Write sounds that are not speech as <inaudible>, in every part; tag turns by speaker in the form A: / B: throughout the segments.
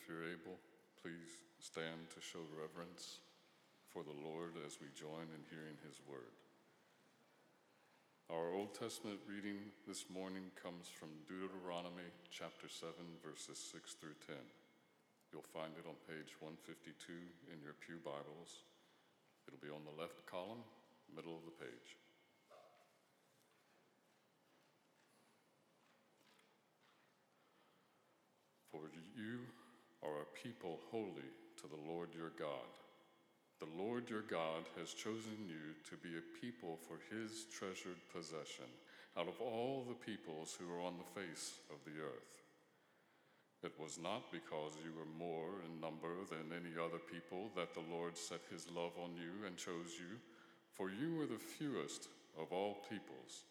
A: if you're able, please stand to show reverence for the Lord as we join in hearing his word. Our Old Testament reading this morning comes from Deuteronomy chapter 7, verses 6 through 10. You'll find it on page 152 in your Pew Bibles. It'll be on the left column, middle of the page. For you are a people holy to the Lord your God. The Lord your God has chosen you to be a people for his treasured possession out of all the peoples who are on the face of the earth. It was not because you were more in number than any other people that the Lord set his love on you and chose you, for you were the fewest of all peoples.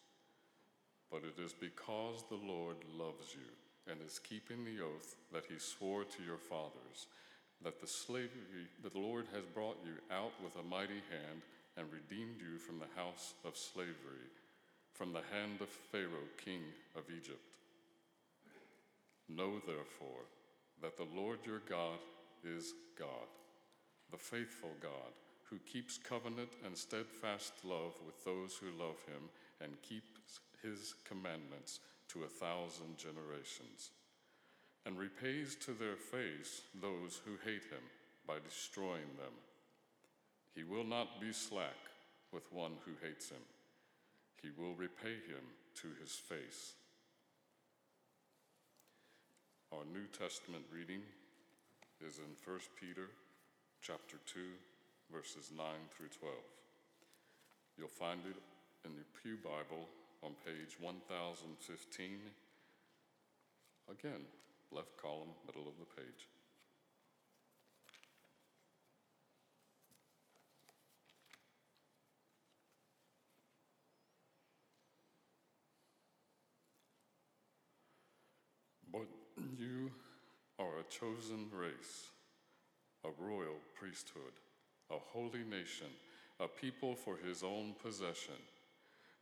A: But it is because the Lord loves you and is keeping the oath that he swore to your fathers, that the slavery that the Lord has brought you out with a mighty hand and redeemed you from the house of slavery, from the hand of Pharaoh, king of Egypt. Know therefore that the Lord your God is God, the faithful God, who keeps covenant and steadfast love with those who love him and keeps his commandments to a thousand generations, and repays to their face those who hate him by destroying them. He will not be slack with one who hates him, he will repay him to his face. Our New Testament reading is in 1 Peter chapter 2 verses 9 through 12. You'll find it in your Pew Bible on page 1015. Again, left column, middle of the page. But you are a chosen race, a royal priesthood, a holy nation, a people for his own possession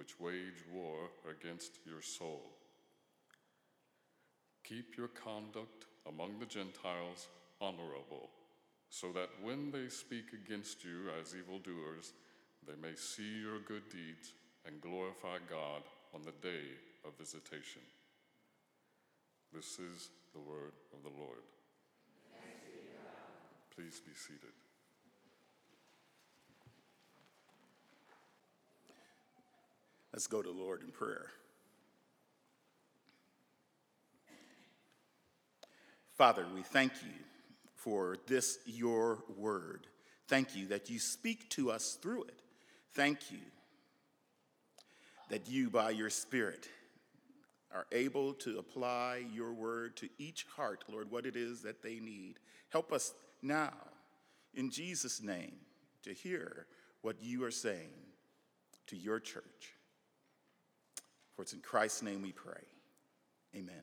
A: which wage war against your soul. Keep your conduct among the Gentiles honorable, so that when they speak against you as evildoers, they may see your good deeds and glorify God on the day of visitation. This is the word of the Lord. Please be seated.
B: Let's go to the Lord in prayer. Father, we thank you for this, your word. Thank you that you speak to us through it. Thank you that you, by your Spirit, are able to apply your word to each heart, Lord, what it is that they need. Help us now, in Jesus' name, to hear what you are saying to your church. For it's in Christ's name we pray. Amen.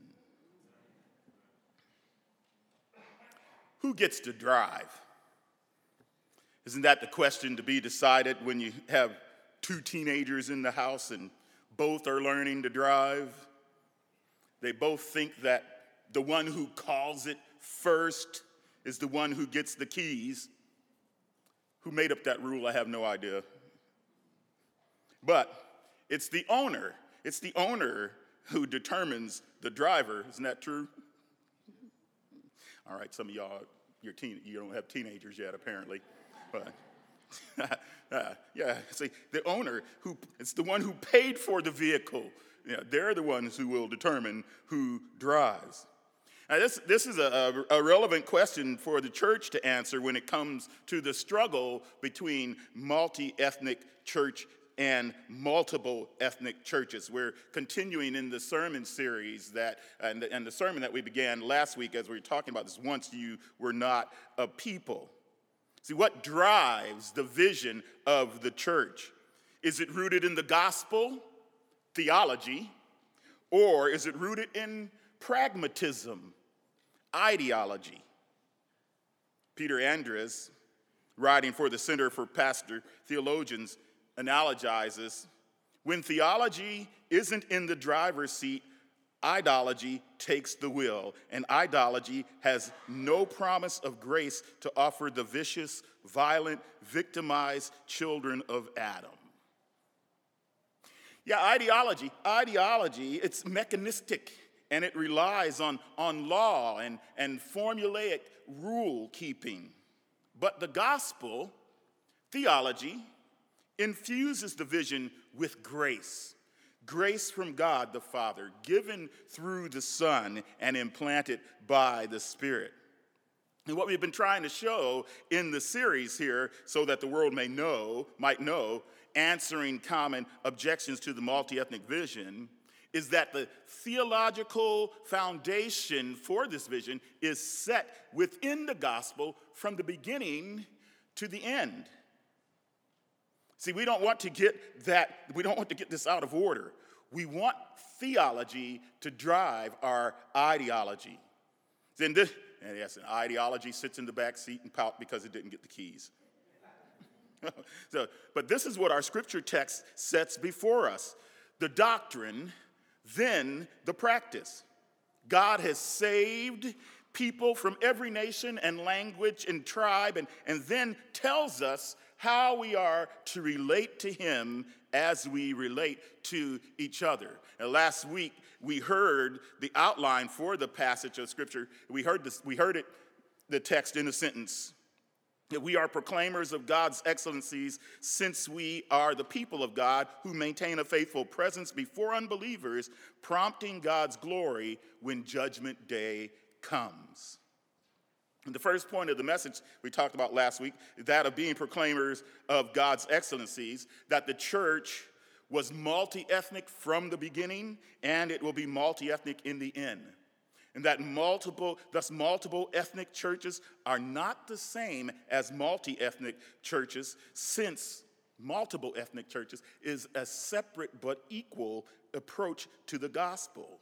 B: Who gets to drive? Isn't that the question to be decided when you have two teenagers in the house and both are learning to drive? They both think that the one who calls it first is the one who gets the keys. Who made up that rule? I have no idea. But it's the owner it's the owner who determines the driver. Isn't that true? All right, some of y'all, you're teen, you don't have teenagers yet, apparently. But <laughs> uh, yeah, see, the owner who it's the one who paid for the vehicle. Yeah, they're the ones who will determine who drives. Now, this, this is a, a, relevant question for the church to answer when it comes to the struggle between multi ethnic church and multiple ethnic churches. We're continuing in the sermon series that, and the, and the sermon that we began last week as we were talking about this once you were not a people. See, what drives the vision of the church? Is it rooted in the gospel, theology, or is it rooted in pragmatism, ideology? Peter Andres, writing for the Center for Pastor Theologians, analogizes when theology isn't in the driver's seat, ideology takes the wheel, and ideology has no promise of grace to offer the vicious, violent, victimized children of Adam. Yeah, ideology, ideology, it's mechanistic and it relies on, on law and, and formulaic rule keeping. But the gospel, theology, infuses the vision with grace. Grace from God the Father, given through the Son and implanted by the Spirit. And what we've been trying to show in the series here, so that the world may know, might know, answering common objections to the multi ethnic vision, is that the theological foundation for this vision is set within the gospel from the beginning to the end. See, we don't want to get that, we don't want to get this out of order. We want theology to drive our ideology. Then this, and yes, an ideology sits in the back seat and pout because it didn't get the keys. <laughs> so, but this is what our scripture text sets before us the doctrine, then the practice. God has saved people from every nation and language and tribe, and, and then tells us how we are to relate to Him as we relate to each other. And last week, we heard the outline for the passage of Scripture. We heard, this, we heard it, the text in a sentence that we are proclaimers of God's excellencies since we are the people of God who maintain a faithful presence before unbelievers, prompting God's glory when judgment day comes. The first point of the message we talked about last week, that of being proclaimers of God's excellencies, that the church was multi ethnic from the beginning and it will be multi ethnic in the end and that multiple, thus multiple ethnic churches are not the same as multi-ethnic churches, since multiple ethnic churches is a separate but equal approach to the gospel.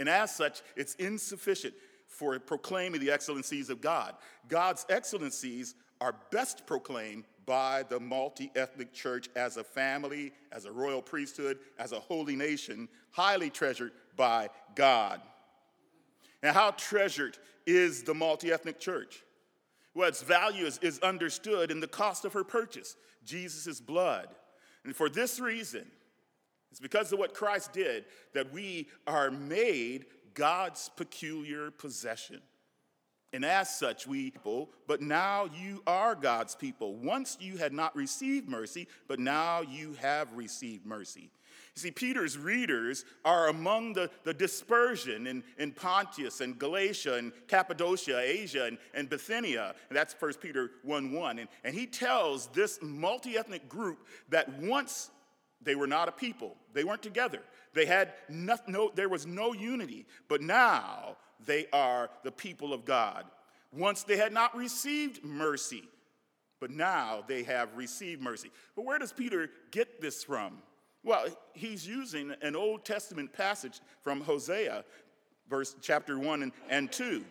B: And as such, it's insufficient for proclaiming the excellencies of God. God's excellencies are best proclaimed by the multi ethnic church as a family, as a royal priesthood, as a holy nation, highly treasured by God. And how treasured is the multi ethnic church? Well, its value is, is understood in the cost of her purchase, Jesus' blood. And for this reason, it's because of what Christ did that we are made God's peculiar possession. And as such, we people, but now you are God's people. Once you had not received mercy, but now you have received mercy. You see, Peter's readers are among the, the dispersion in, in Pontus and Galatia and Cappadocia, Asia and, and Bithynia. And that's 1 Peter 1 1. And, and he tells this multi ethnic group that once they were not a people, they weren't together. They had no, no, there was no unity, but now they are the people of God. Once they had not received mercy, but now they have received mercy. But where does Peter get this from? Well, he's using an Old Testament passage from Hosea, verse chapter 1 and, and 2,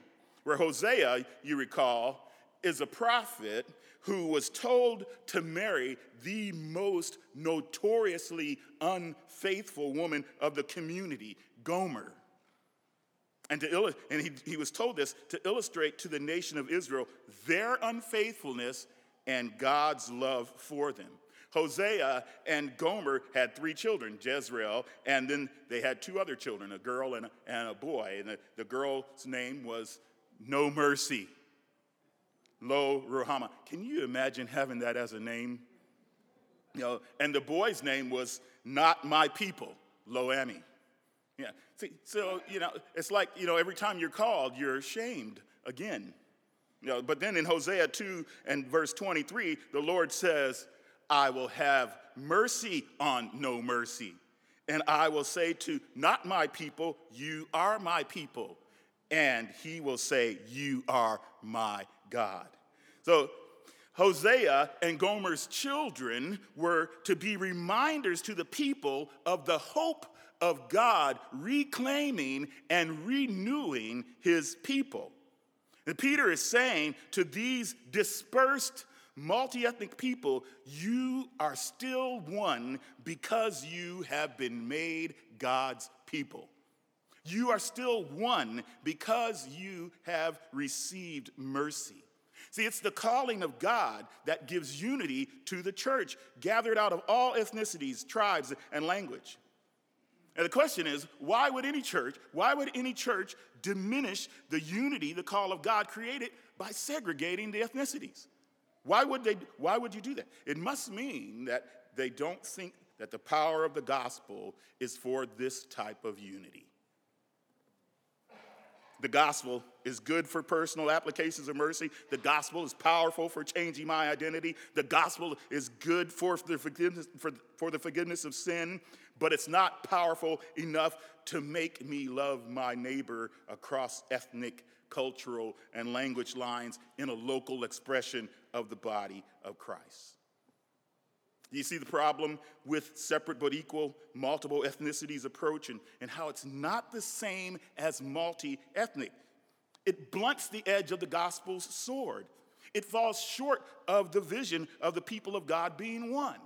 B: where Hosea, you recall, is a prophet who was told to marry the most notoriously unfaithful woman of the community, Gomer. And, to, and he, he was told this to illustrate to the nation of Israel their unfaithfulness and God's love for them. Hosea and Gomer had three children, Jezreel, and then they had two other children, a girl and a, and a boy. And the, the girl's name was No Mercy, Lo Ruhama. Can you imagine having that as a name? You know, and the boy's name was Not My People, Lo Ami. Yeah. See, so, you know, it's like, you know, every time you're called, you're ashamed again. You know, but then in Hosea 2 and verse 23, the Lord says, I will have mercy on no mercy. And I will say to not my people, You are my people. And he will say, You are my God. So Hosea and Gomer's children were to be reminders to the people of the hope of God reclaiming and renewing his people. And Peter is saying to these dispersed multi ethnic people, you are still one because you have been made God's people. You are still one because you have received mercy. See, it's the calling of God that gives unity to the church, gathered out of all ethnicities, tribes, and language. And the question is, why would any church, why would any church diminish the unity the call of God created by segregating the ethnicities? Why would, they, why would you do that? It must mean that they don't think that the power of the gospel is for this type of unity. The gospel is good for personal applications of mercy. The gospel is powerful for changing my identity. The gospel is good for the forgiveness, for, for the forgiveness of sin, but it's not powerful enough to make me love my neighbor across ethnic, cultural, and language lines in a local expression of the body of Christ. Do you see the problem with separate but equal multiple ethnicities approach and, and how it's not the same as multi ethnic? It blunts the edge of the gospel's sword. It falls short of the vision of the people of God being one.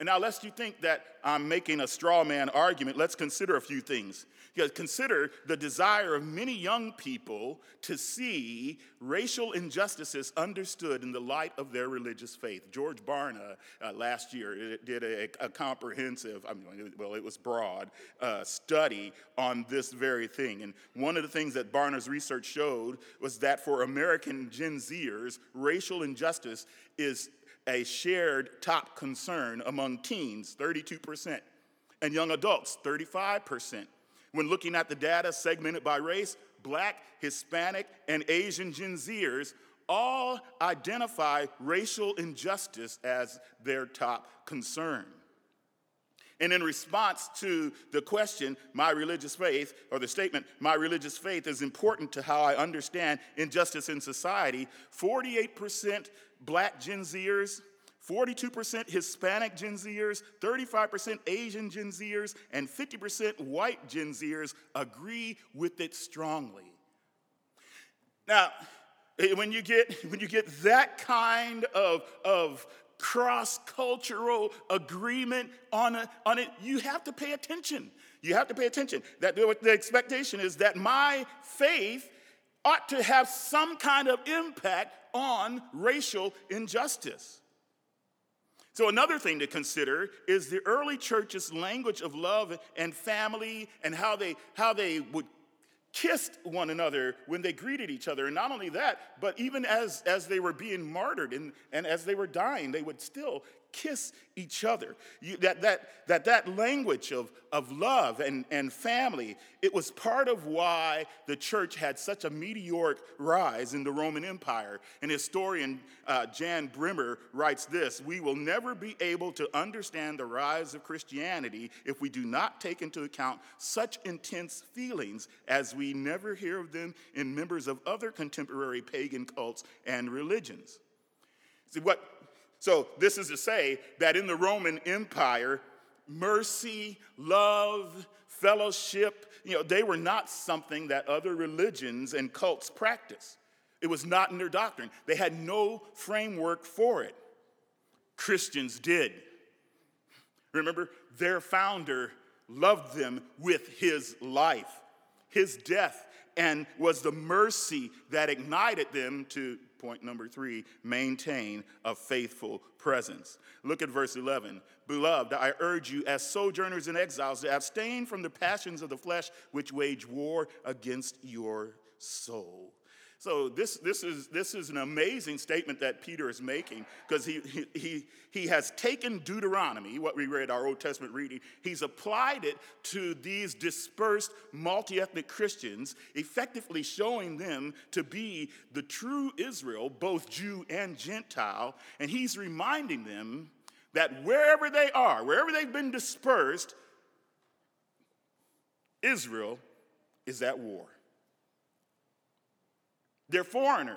B: And now, lest you think that I'm making a straw man argument, let's consider a few things. Because consider the desire of many young people to see racial injustices understood in the light of their religious faith. George Barna uh, last year did a, a, comprehensive, I mean, well, it was broad, uh, study on this very thing. And one of the things that Barna's research showed was that for American Gen Zers, racial injustice is a shared top concern among teens, 32%, and young adults, 35%. When looking at the data segmented by race, black, Hispanic, and Asian Gen Zers all identify racial injustice as their top concern. And in response to the question, my religious faith, or the statement, my religious faith is important to how I understand injustice in society, 48% black Gen Zers, 42% Hispanic Gen Zers, 35% Asian Gen Zers, and 50% white Gen Zers agree with it strongly. Now, eh, when you get, <laughs> when you get that kind of, of cross cultural agreement on, a, on it, you have to pay attention. You have to pay attention. That the, the expectation is that my faith ought to have some kind of impact on racial injustice. So, another thing to consider is the early church's language of love and family and how they, how they would kissed one another when they greeted each other. And not only that, but even as, as they were being martyred and, and as they were dying, they would still kiss each other. You, that, that, that, that language of, of love and, and family, it was part of why the church had such a meteoric rise in the Roman Empire. And historian uh, Jan Bremmer writes this We will never be able to understand the rise of Christianity if we do not take into account such intense feelings as we never hear of them in members of other contemporary pagan cults and religions. See, what so, this is to say that in the Roman Empire, mercy, love, fellowship, you know, they were not something that other religions and cults practiced. It was not in their doctrine. They had no framework for it. Christians did. Remember, their founder loved them with his life, his death, and was the mercy that ignited them to Point number three maintain a faithful presence. Look at verse 11. Beloved, I urge you, as sojourners and exiles, to abstain from the passions of the flesh which wage war against your soul. So this, this, is, this is an amazing statement that Peter is making because he, he, he, has taken Deuteronomy, what we read our Old Testament reading, he's applied it to these dispersed multi-ethnic Christians, effectively showing them to be the true Israel, both Jew and Gentile, and he's reminding them that wherever they are, wherever they've been dispersed, Israel is at war. They're foreigners.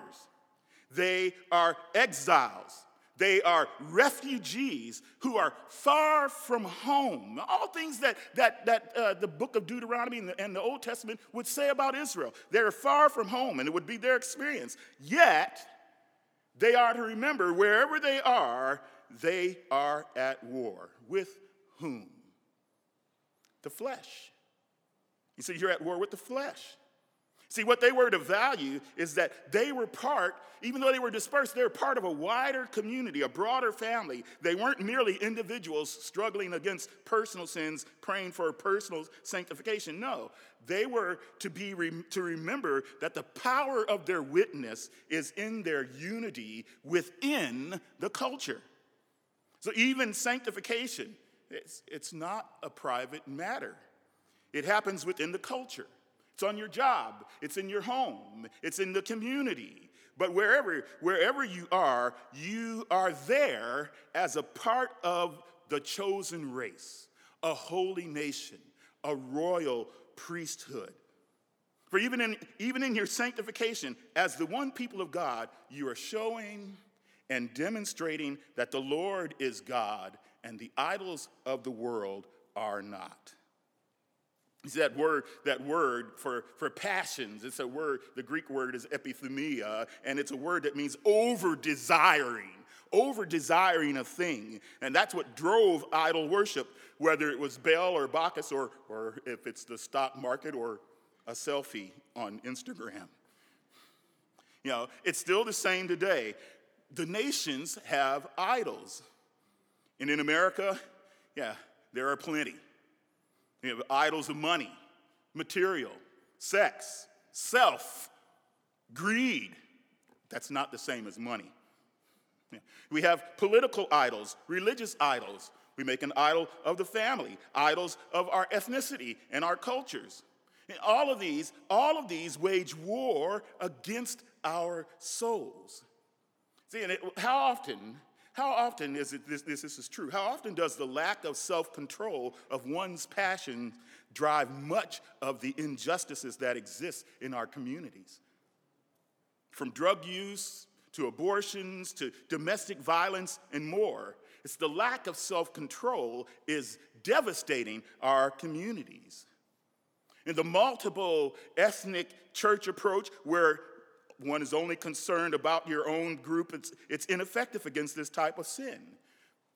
B: They are exiles. They are refugees who are far from home. All things that, that, that uh, the book of Deuteronomy and the, and the Old Testament would say about Israel. They're far from home, and it would be their experience. Yet, they are to remember wherever they are, they are at war. With whom? The flesh. You see, you're at war with the flesh. See, what they were to value is that they were part, even though they were dispersed, they were part of a wider community, a broader family. They weren't merely individuals struggling against personal sins, praying for personal sanctification. No, they were to be to remember that the power of their witness is in their unity within the culture. So even sanctification, it's, it's not a private matter. It happens within the culture. It's on your job, it's in your home, it's in the community. But wherever, wherever you are, you are there as a part of the chosen race, a holy nation, a royal priesthood. For even in, even in your sanctification, as the one people of God, you are showing and demonstrating that the Lord is God and the idols of the world are not. It's that word, that word for, for passions. It's a word, the Greek word is epithumia, and it's a word that means over desiring, over desiring a thing. And that's what drove idol worship, whether it was Baal or Bacchus, or, or if it's the stock market or a selfie on Instagram. You know, it's still the same today. The nations have idols. And in America, yeah, there are plenty. You have idols of money, material, sex, self, greed. That's not the same as money. We have political idols, religious idols. We make an idol of the family, idols of our ethnicity and our cultures. And all of these, all of these wage war against our souls. See, and it, how often how often is it this, this, this is true? How often does the lack of self control of one's passion drive much of the injustices that exist in our communities? From drug use to abortions to domestic violence and more. It's the lack of self control is devastating our communities. In the multiple ethnic church approach, where one is only concerned about your own group, it's, it's ineffective against this type of sin.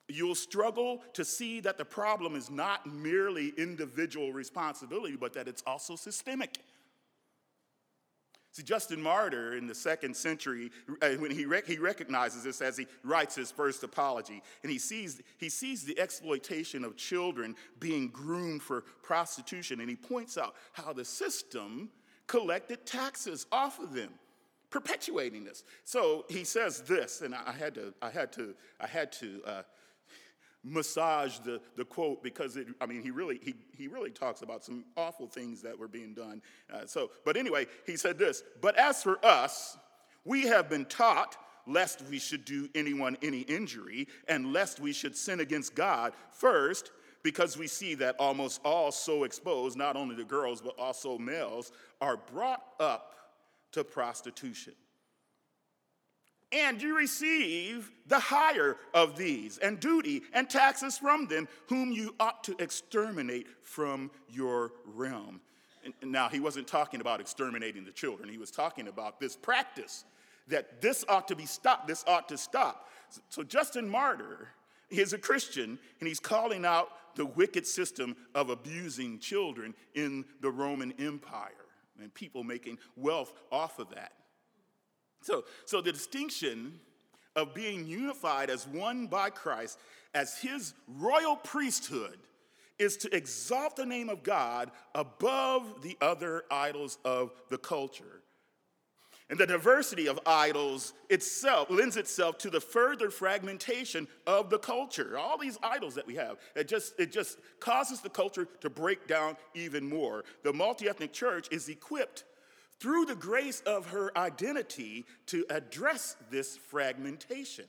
B: You'll struggle to see that the problem is not merely individual responsibility, but that it's also systemic. See, Justin Martyr in the second century, uh, when he, rec- he recognizes this as he writes his first apology, and he sees, he sees the exploitation of children being groomed for prostitution, and he points out how the system collected taxes off of them perpetuating this. So he says this, and I had to, I had to, I had to uh, massage the, the quote because it, I mean, he really, he, he really talks about some awful things that were being done. Uh, so, but anyway, he said this, but as for us, we have been taught lest we should do anyone any injury and lest we should sin against God first because we see that almost all so exposed, not only the girls, but also males, are brought up to prostitution. And you receive the hire of these, and duty and taxes from them, whom you ought to exterminate from your realm. And now, he wasn't talking about exterminating the children, he was talking about this practice that this ought to be stopped, this ought to stop. So, Justin Martyr is a Christian, and he's calling out the wicked system of abusing children in the Roman Empire and people making wealth off of that. So, so the distinction of being unified as one by Christ, as his royal priesthood, is to exalt the name of God above the other idols of the culture. And the diversity of idols itself lends itself to the further fragmentation of the culture. All these idols that we have, it just, it just causes the culture to break down even more. The multi ethnic church is equipped through the grace of her identity to address this fragmentation.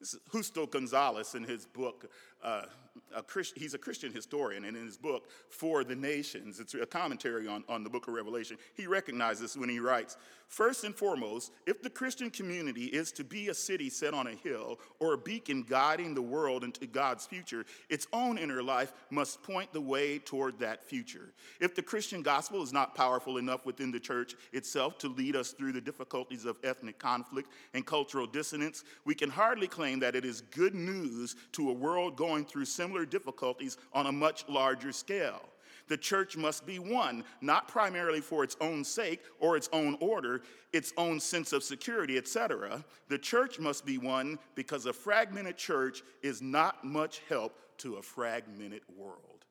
B: This is Justo Gonzalez in his book, a Christ, he's a Christian historian, and in his book, For the Nations, it's a commentary on, on the book of Revelation, he recognizes when he writes First and foremost, if the Christian community is to be a city set on a hill or a beacon guiding the world into God's future, its own inner life must point the way toward that future. If the Christian gospel is not powerful enough within the church itself to lead us through the difficulties of ethnic conflict and cultural dissonance, we can hardly claim that it is good news to a world going through similar difficulties on a much larger scale. The church must be one, not primarily for its own sake or its own order, its own sense of security, etc. The church must be one because a fragmented church is not much help to a fragmented world.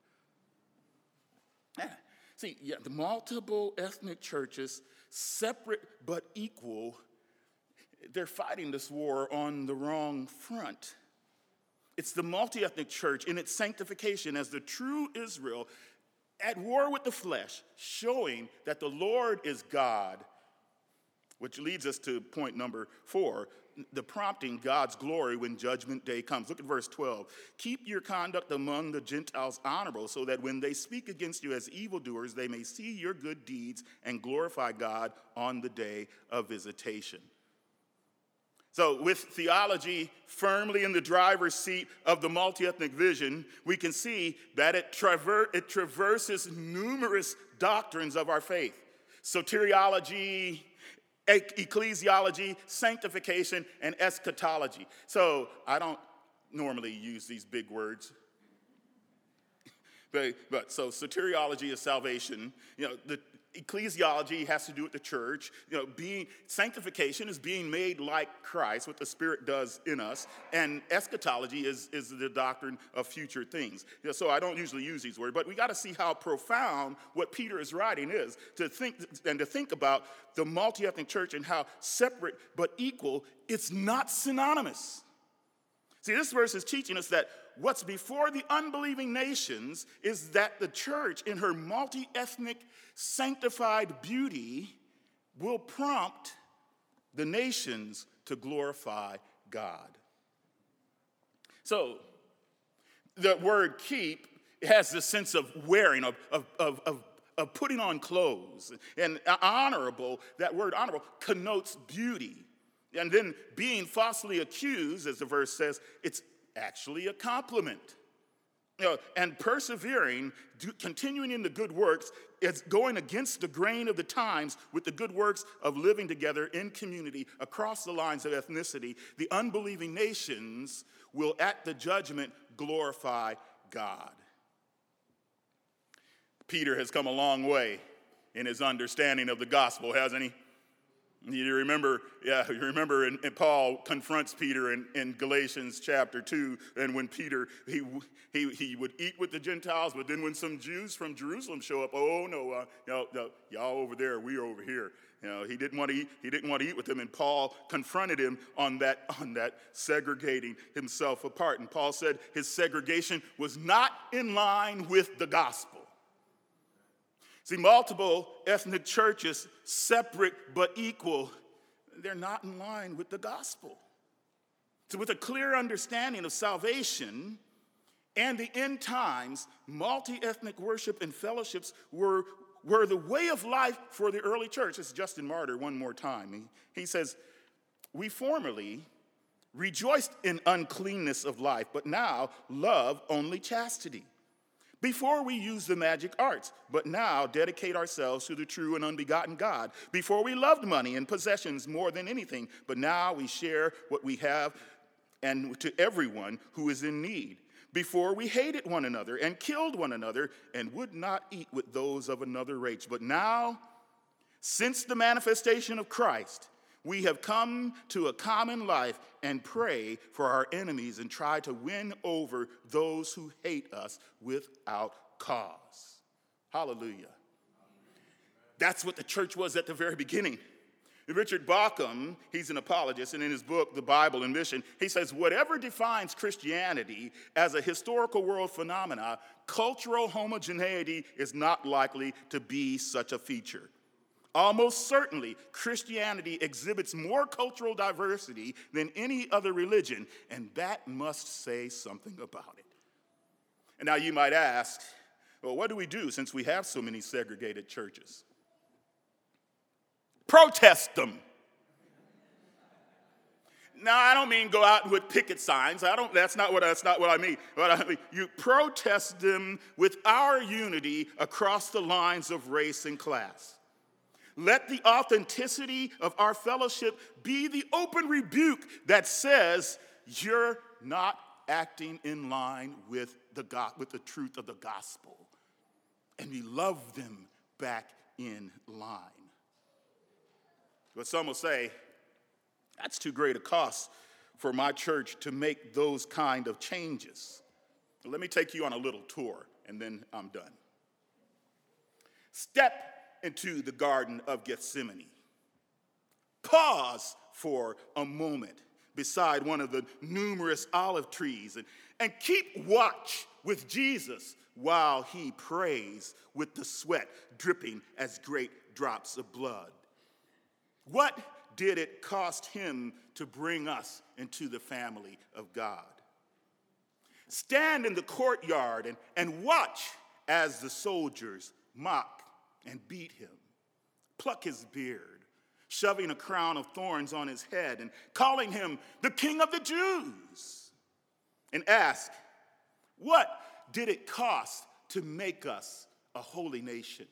B: Yeah. See, yeah, the multiple ethnic churches, separate but equal, they're fighting this war on the wrong front. It's the multi ethnic church in its sanctification as the true Israel at war with the flesh, showing that the Lord is God, which leads us to point number four the prompting God's glory when judgment day comes. Look at verse 12. Keep your conduct among the Gentiles honorable, so that when they speak against you as evildoers, they may see your good deeds and glorify God on the day of visitation. So, with theology firmly in the driver's seat of the multi ethnic vision, we can see that it, traver- it traverses numerous doctrines of our faith soteriology, ecclesiology, sanctification, and eschatology. So, I don't normally use these big words. <laughs> But, but so soteriology is salvation. You know, the, ecclesiology has to do with the church. You know, being sanctification is being made like Christ, what the Spirit does in us, and eschatology is, is the doctrine of future things. You know, so I don't usually use these words, but we got to see how profound what Peter is writing is to think and to think about the multi-ethnic church and how separate but equal. It's not synonymous. See, this verse is teaching us that what's before the unbelieving nations is that the church, in her multi ethnic, sanctified beauty, will prompt the nations to glorify God. So, the word keep has the sense of wearing, of, of, of, of, of putting on clothes. And honorable, that word honorable, connotes beauty. And then being falsely accused, as the verse says, it's actually a compliment. You know, and persevering, do, continuing in the good works, is going against the grain of the times with the good works of living together in community across the lines of ethnicity. The unbelieving nations will, at the judgment, glorify God. Peter has come a long way in his understanding of the gospel, hasn't he? You remember, yeah, <laughs> you remember, and, Paul confronts Peter in, in Galatians chapter 2, and when Peter, he, he, he would eat with the Gentiles, but then when some Jews from Jerusalem show up, oh no, uh, you know, no, y'all over there, we are over here. You know, he didn't want to eat, he didn't want to eat with them, and Paul confronted him on that, <laughs> on that segregating himself apart. And Paul said his segregation was not in line with the gospel. See, multiple ethnic churches, separate but equal, they're not in line with the gospel. So, with a clear understanding of salvation and the end times, multi ethnic worship and fellowships were, were the way of life for the early church. It's Justin Martyr one more time. He, he says, We formerly rejoiced in uncleanness of life, but now love only chastity before we used the magic arts, but now dedicate ourselves to the true and unbegotten God. Before we loved money and possessions more than anything, but now we share what we have and to everyone who is in need. Before we hated one another and killed one another and would not eat with those of another race. But now, since the manifestation of Christ, we have come to a common life and pray for our enemies and try to win over those who hate us without cause. Hallelujah. That's what the church was at the very beginning. Richard Bauckham, he's an apologist, and in his book, The Bible and Mission, he says whatever defines Christianity as a historical world phenomena, cultural homogeneity is not likely to be such a feature. Almost certainly, Christianity exhibits more cultural diversity than any other religion, and that must say something about it. And now you might ask, well, what do we do since we have so many segregated churches? Protest them. Now, I don't mean go out with picket signs. I don't, that's, not what, that's not what I mean. But I mean, you protest them with our unity across the lines of race and class. Let the authenticity of our fellowship be the open rebuke that says, You're not acting in line with the, God, with the truth of the gospel. And we love them back in line. But some will say, that's too great a cost for my church to make those kind of changes. Let me take you on a little tour, and then I'm done. Step into the Garden of Gethsemane. Pause for a moment beside one of the numerous olive trees and, and keep watch with Jesus while he prays with the sweat dripping as great drops of blood. What did it cost him to bring us into the family of God? Stand in the courtyard and, and watch as the soldiers mock and beat him, pluck his beard, shoving a crown of thorns on his head, and calling him the King of the Jews. And ask, what did it cost to make us a holy nation,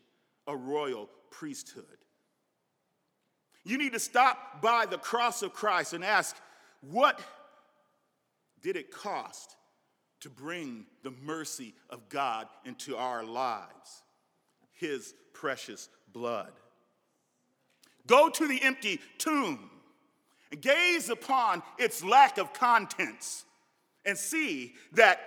B: a royal priesthood? You need to stop by the cross of Christ and ask, what did it cost to bring the mercy of God into our lives? His precious blood. Go to the empty tomb and gaze upon its lack of contents and see that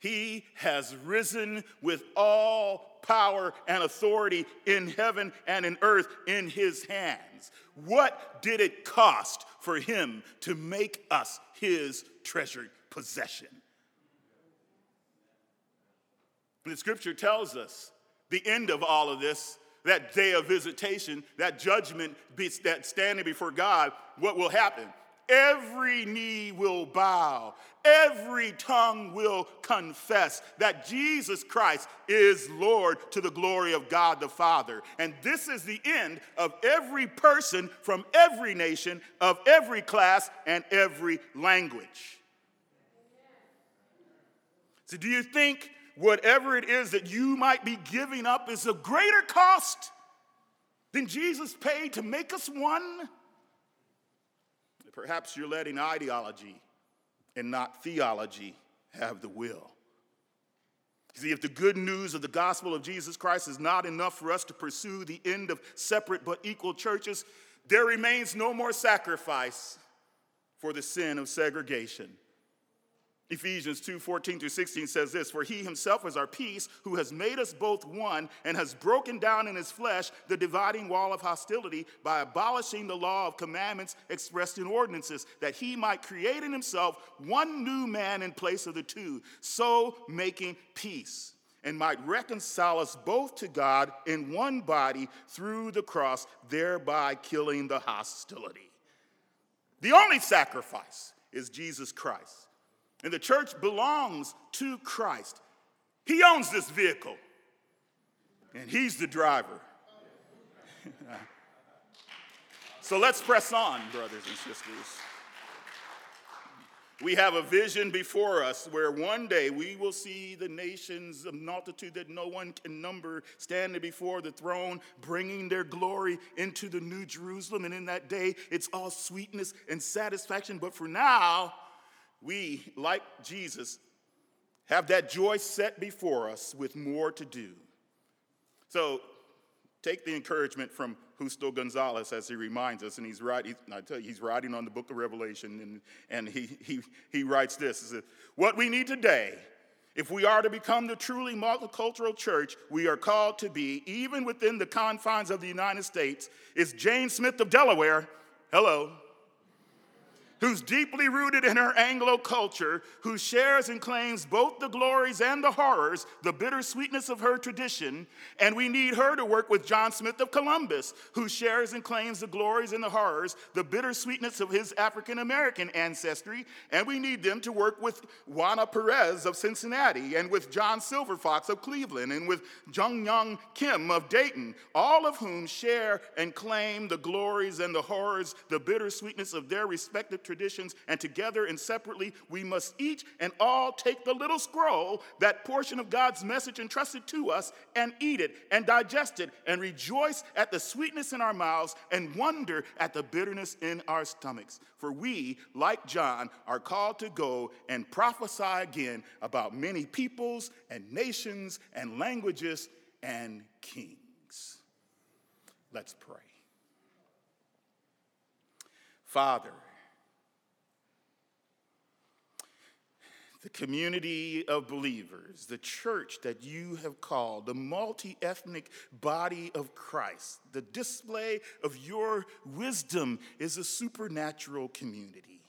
B: he has risen with all power and authority in heaven and in earth in his hands. What did it cost for him to make us his treasured possession? The scripture tells us the end of all of this, that day of visitation, that judgment, that standing before God, what will happen? Every knee will bow, every tongue will confess that Jesus Christ is Lord to the glory of God the Father. And this is the end of every person from every nation, of every class, and every language. So, do you think whatever it is that you might be giving up is a greater cost than Jesus paid to make us one? Perhaps you're letting ideology and not theology have the will. See, if the good news of the gospel of Jesus Christ is not enough for us to pursue the end of separate but equal churches, there remains no more sacrifice for the sin of segregation. Ephesians 2 14 through 16 says this For he himself is our peace, who has made us both one, and has broken down in his flesh the dividing wall of hostility by abolishing the law of commandments expressed in ordinances, that he might create in himself one new man in place of the two, so making peace, and might reconcile us both to God in one body through the cross, thereby killing the hostility. The only sacrifice is Jesus Christ. And the church belongs to Christ. He owns this vehicle, and He's the driver. <laughs> so let's press on, brothers and sisters. We have a vision before us where one day we will see the nations, a multitude that no one can number, standing before the throne, bringing their glory into the New Jerusalem. And in that day, it's all sweetness and satisfaction. But for now, we, like Jesus, have that joy set before us with more to do. So take the encouragement from Justo Gonzalez as he reminds us, and he's writing, I tell you, he's writing on the book of Revelation, and, and he, he, he writes this, What we need today If we are to become the truly multicultural church we are called to be, even within the confines of the United States, is Jane Smith of Delaware. Hello who's deeply rooted in her Anglo culture, who shares and claims both the glories and the horrors, the bittersweetness of her tradition. And we need her to work with John Smith of Columbus, who shares and claims the glories and the horrors, the bittersweetness of his African American ancestry. And we need them to work with Juana Perez of Cincinnati, and with John Silverfox of Cleveland, and with Jung Young Kim of Dayton, all of whom share and claim the glories and the horrors, the bittersweetness of their respective traditions traditions, and together and separately, we must each and all take the little scroll, that portion of God's message entrusted to us, and eat it and digest it and rejoice at the sweetness in our mouths and wonder at the bitterness in our stomachs. For we, like John, are called to go and prophesy again about many peoples and nations and languages and kings. Let's pray. Father, the community of believers, the church that you have called, the multi ethnic body of Christ, the display of your wisdom is a supernatural community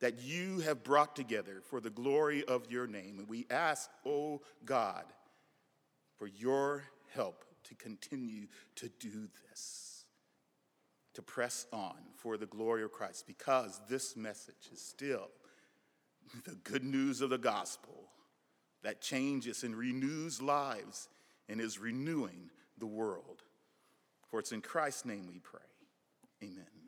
B: that you have brought together for the glory of your name. And we ask, oh God, for your help to continue to do this, to press on for the glory of Christ, because this message is still <laughs> the good news of the gospel that changes and renews lives and is renewing the world. For it's in Christ's name we pray. Amen.